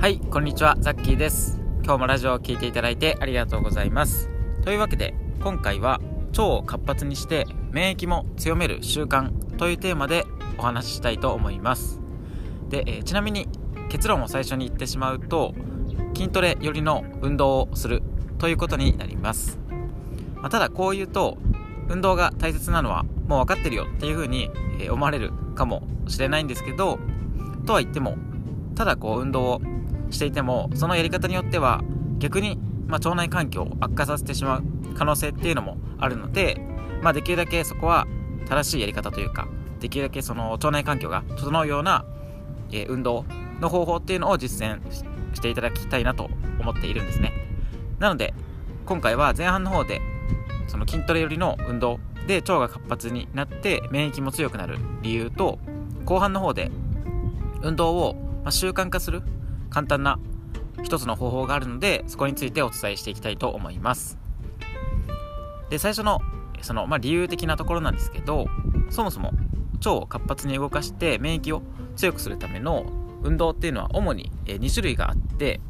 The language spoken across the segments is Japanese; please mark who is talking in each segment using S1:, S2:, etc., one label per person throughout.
S1: はいこんにちはザッキーです。今日もラジオを聴いていただいてありがとうございます。というわけで今回は腸を活発にして免疫も強める習慣というテーマでお話ししたいと思います。で、えー、ちなみに結論を最初に言ってしまうと筋トレよりの運動をするということになります、まあ、ただこう言うと運動が大切なのはもう分かってるよっていう風に思われるかもしれないんですけどとは言ってもただこう運動をしていてもそのやり方によっては逆に、まあ、腸内環境を悪化させてしまう可能性っていうのもあるので、まあ、できるだけそこは正しいやり方というかできるだけその腸内環境が整うような、えー、運動の方法っていうのを実践していただきたいなと思っているんですね。なので今回は前半の方でその筋トレ寄りの運動で腸が活発になって免疫も強くなる理由と後半の方で運動を習慣化する簡単な一つの方法があるのでそこについてお伝えしていきたいと思います。で最初のその、まあ、理由的なところなんですけどそもそも腸を活発に動かして免疫を強くするための運動っていうのは主に2種類があって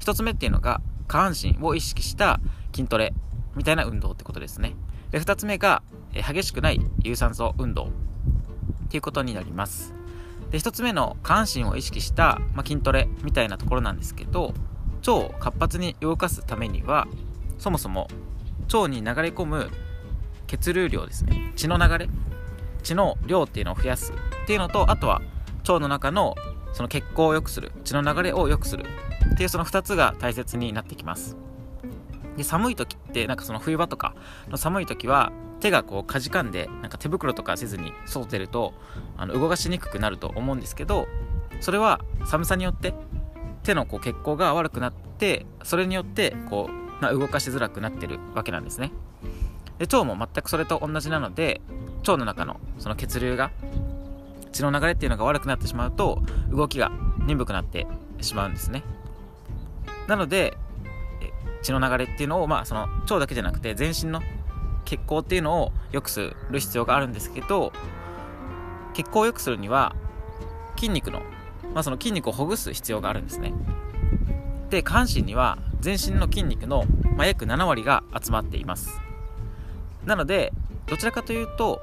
S1: 1つ目っていうのが下半身を意識した筋トレみたいな運動ってことですね。で2つ目が激しくない有酸素運動っていうことになります。で1つ目の下半身を意識した、まあ、筋トレみたいなところなんですけど腸を活発に動かすためにはそもそも腸に流れ込む血流量ですね。血の流れ。血の量っていうのを増やすっていうのとあとは腸の中のその血行を良くする。血の流れを良くするっていうその2つが大切になってきます。で寒い時ってなんかその冬場とかの寒い時は手がこうかじかんでなんか手袋とかせずに外出るとあの動かしにくくなると思うんですけどそれは寒さによって手のこう血行が悪くなってそれによってこう、まあ、動かしづらくなってるわけなんですね。で腸も全くそれと同じなので腸の中のその血流が血の流れっていうのが悪くなってしまうと動きが鈍くなってしまうんですね。なので血の流れっていうのを、まあ、その腸だけじゃなくて全身の血行っていうのを良くする必要があるんですけど血行を良くするには筋肉の、まあ、その筋肉をほぐす必要があるんですね。で下半身には全身の筋肉の、まあ、約7割が集まっています。なのでどちらかというと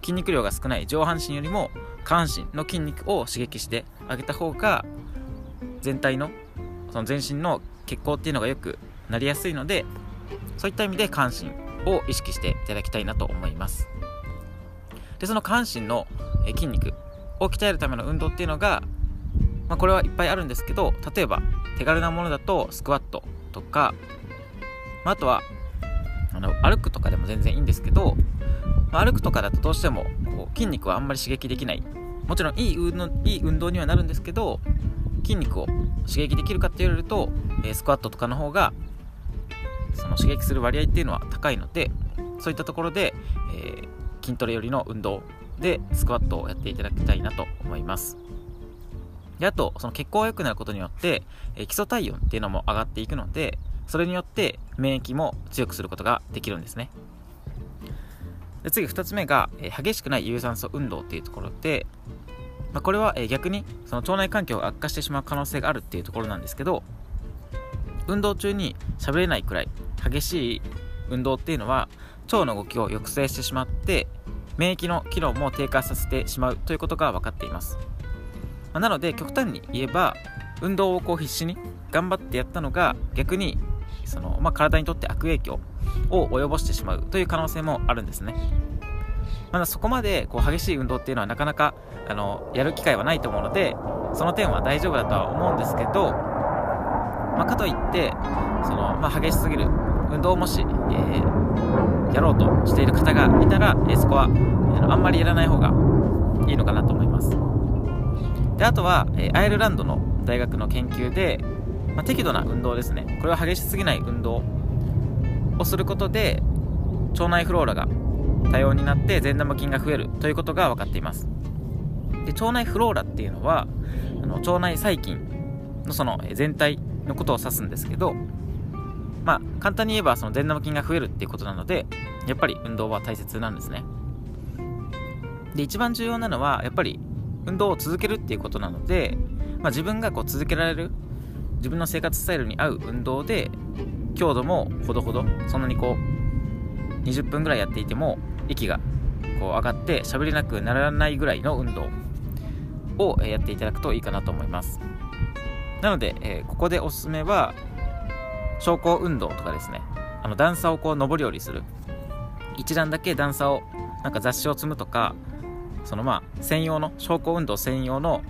S1: 筋肉量が少ない上半身よりも下半身の筋肉を刺激してあげた方が全体のその全身の血行っていうのがよくなりやすいのでそういった意味で下半身を意識していただきたいなと思います。でその下半身の筋肉を鍛えるための運動っていうのが、まあ、これはいっぱいあるんですけど例えば手軽なものだとスクワットとか、まあ、あとはあの歩くとかでも全然いいんですけど、まあ、歩くとかだとどうしてもこう筋肉はあんまり刺激できない。もちろんいい運動いい運動にはなるんですけど筋肉を刺激できるかって言われると、えー、スクワットとかの方がその刺激する割合っていうのは高いのでそういったところで、えー、筋トレ寄りの運動でスクワットをやっていただきたいなと思います。であとその血行が良くなることによって、えー、基礎体温っていうのも上がっていくのでそれによって免疫も強くすることができるんですね。で次2つ目が、えー、激しくない有酸素運動っていうところで、まあ、これは、えー、逆にその腸内環境が悪化してしまう可能性があるっていうところなんですけど運動中に喋れないくらい激しい運動っていうのは腸の動きを抑制してしまって免疫の機能も低下させてしまうということが分かっています、まあ、なので極端に言えば運動をこう必死に頑張ってやったのが逆にその、まあ、体にとって悪影響を及ぼしてしまうという可能性もあるんですね。まだそこまでこう激しい運動っていうのはなかなかあのやる機会はないと思うのでその点は大丈夫だとは思うんですけどまあ、かといってその、まあ、激しすぎる運動をもし、えー、やろうとしている方がいたら、えー、そこは、えー、あんまりやらない方がいいのかなと思います。であとは、え、アイルランドの大学の研究で、まあ、適度な運動ですね。これは激しすぎない運動をすることで腸内フローラが多様になって善玉菌が増えるということが分かっています。で腸内フローラっていうのはあの腸内細菌のその全体のことを指すんですけど、まあ、簡単に言えばその善玉菌が増えるっていうことなので、やっぱり運動は大切なんですね。で、一番重要なのは、やっぱり運動を続けるっていうことなので、まあ、自分がこう続けられる自分の生活スタイルに合う運動で強度もほどほどそんなにこう20分ぐらいやっていても息がこう上がって喋れなくならないぐらいの運動をやっていただくといいかなと思いますなので、えー、ここでおすすめは昇降運動とかですね。あの段差をこう上り下りする。一段だけ段差をなんか雑誌を積むとかそのまあ専用の昇降運動専用の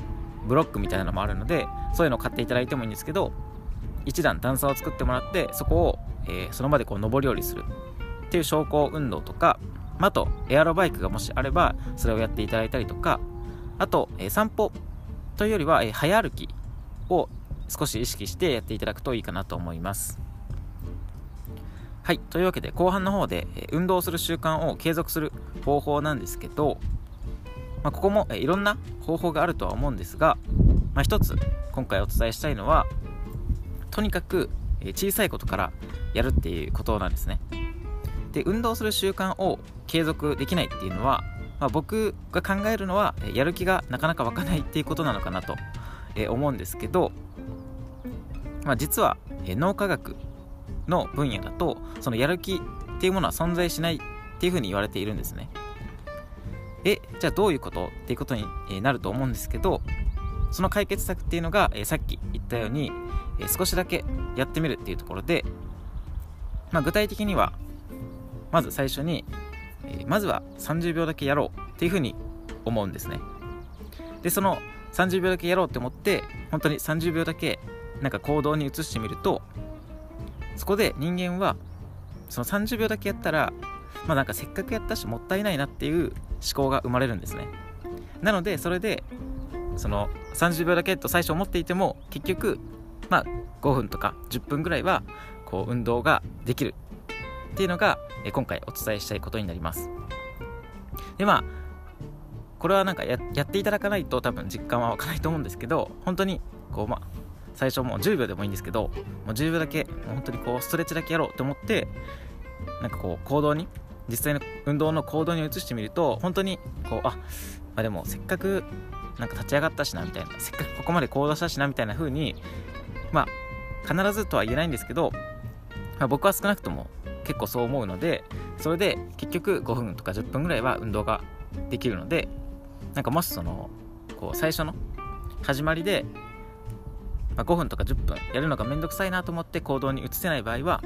S1: ブロックみたいなのもあるのでそういうのを買っていただいてもいいんですけど一段段差を作ってもらってそこを、えー、その場でこう上り下りする。っていう昇降運動とかあとエアロバイクがもしあればそれをやっていただいたりとかあと、えー、散歩というよりは、えー、早歩きを少し意識してやっていただくといいかなと思います。はいというわけで後半の方で、運動する習慣を継続する方法なんですけど、まあ、ここも、いろんな方法があるとは思うんですが、まあ、一つ今回お伝えしたいのはとにかく小さいことからやるっていうことなんですね。で運動する習慣を継続できないっていうのは、まあ、僕が考えるのはやる気がなかなか湧かないっていうことなのかなと思うんですけど、まあ、実は脳科学の分野だとそのやる気っていうものは存在しないっていうふうに言われているんですね。えじゃあどういうことっていうことになると思うんですけどその解決策っていうのがさっき言ったように少しだけやってみるっていうところで、まあ、具体的にはまず最初にまずは30秒だけやろうっていうふうに思うんですね。でその30秒だけやろうって思って本当に30秒だけなんか行動に移してみるとそこで人間はその30秒だけやったらまあなんかせっかくやったしもったいないなっていう思考が生まれるんですね。なのでそれでその30秒だけと最初思っていても結局まあ5分とか10分ぐらいはこう運動ができる。っていうのが今回お伝えしたいことになります。でまあこれはなんかやっていただかないと多分実感は湧かないと思うんですけど本当にこうまあ最初もう10秒でもいいんですけどもう10秒だけもう本当にこうストレッチだけやろうと思ってなんかこう行動に実際の運動の行動に移してみると本当にこうあ、まあ、でもせっかくなんか立ち上がったしなみたいなせっかくここまで行動したしなみたいな風にまあ必ずとは言えないんですけど、まあ、僕は少なくとも結構そう思うのでそれで結局5分とか10分ぐらいは運動ができるのでなんかもしそのこう最初の始まりで、まあ、5分とか10分やるのがめんどくさいなと思って行動に移せない場合は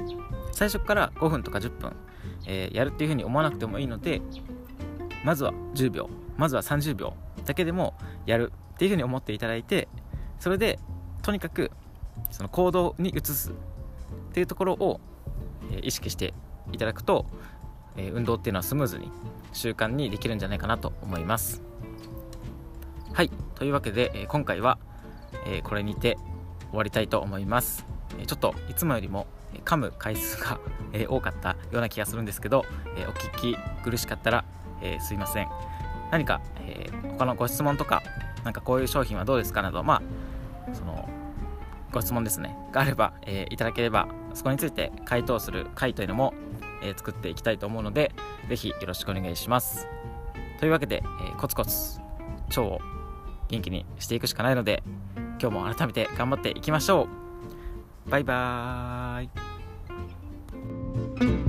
S1: 最初から5分とか10分、えー、やるっていうふうに思わなくてもいいのでまずは10秒まずは30秒だけでもやるっていうふうに思っていただいてそれでとにかくその行動に移すっていうところを、え意識していただくと、え運動っていうのはスムーズに習慣にできるんじゃないかなと思います。はい。というわけで、え今回は、えこれにて終わりたいと思います、ちょっといつもよりも噛む回数が、多かったような気がするんですけど、お聞き苦しかったら、すいません。何か、他のご質問とかなんかこういう商品はどうですかなどまあそのご質問ですね。があれば、え、いただければそこについて回答する回というのも、え、作っていきたいと思うので是非よろしくお願いします。というわけで、え、コツコツ腸を元気にしていくしかないので今日も改めて頑張っていきましょう。バイバーイ。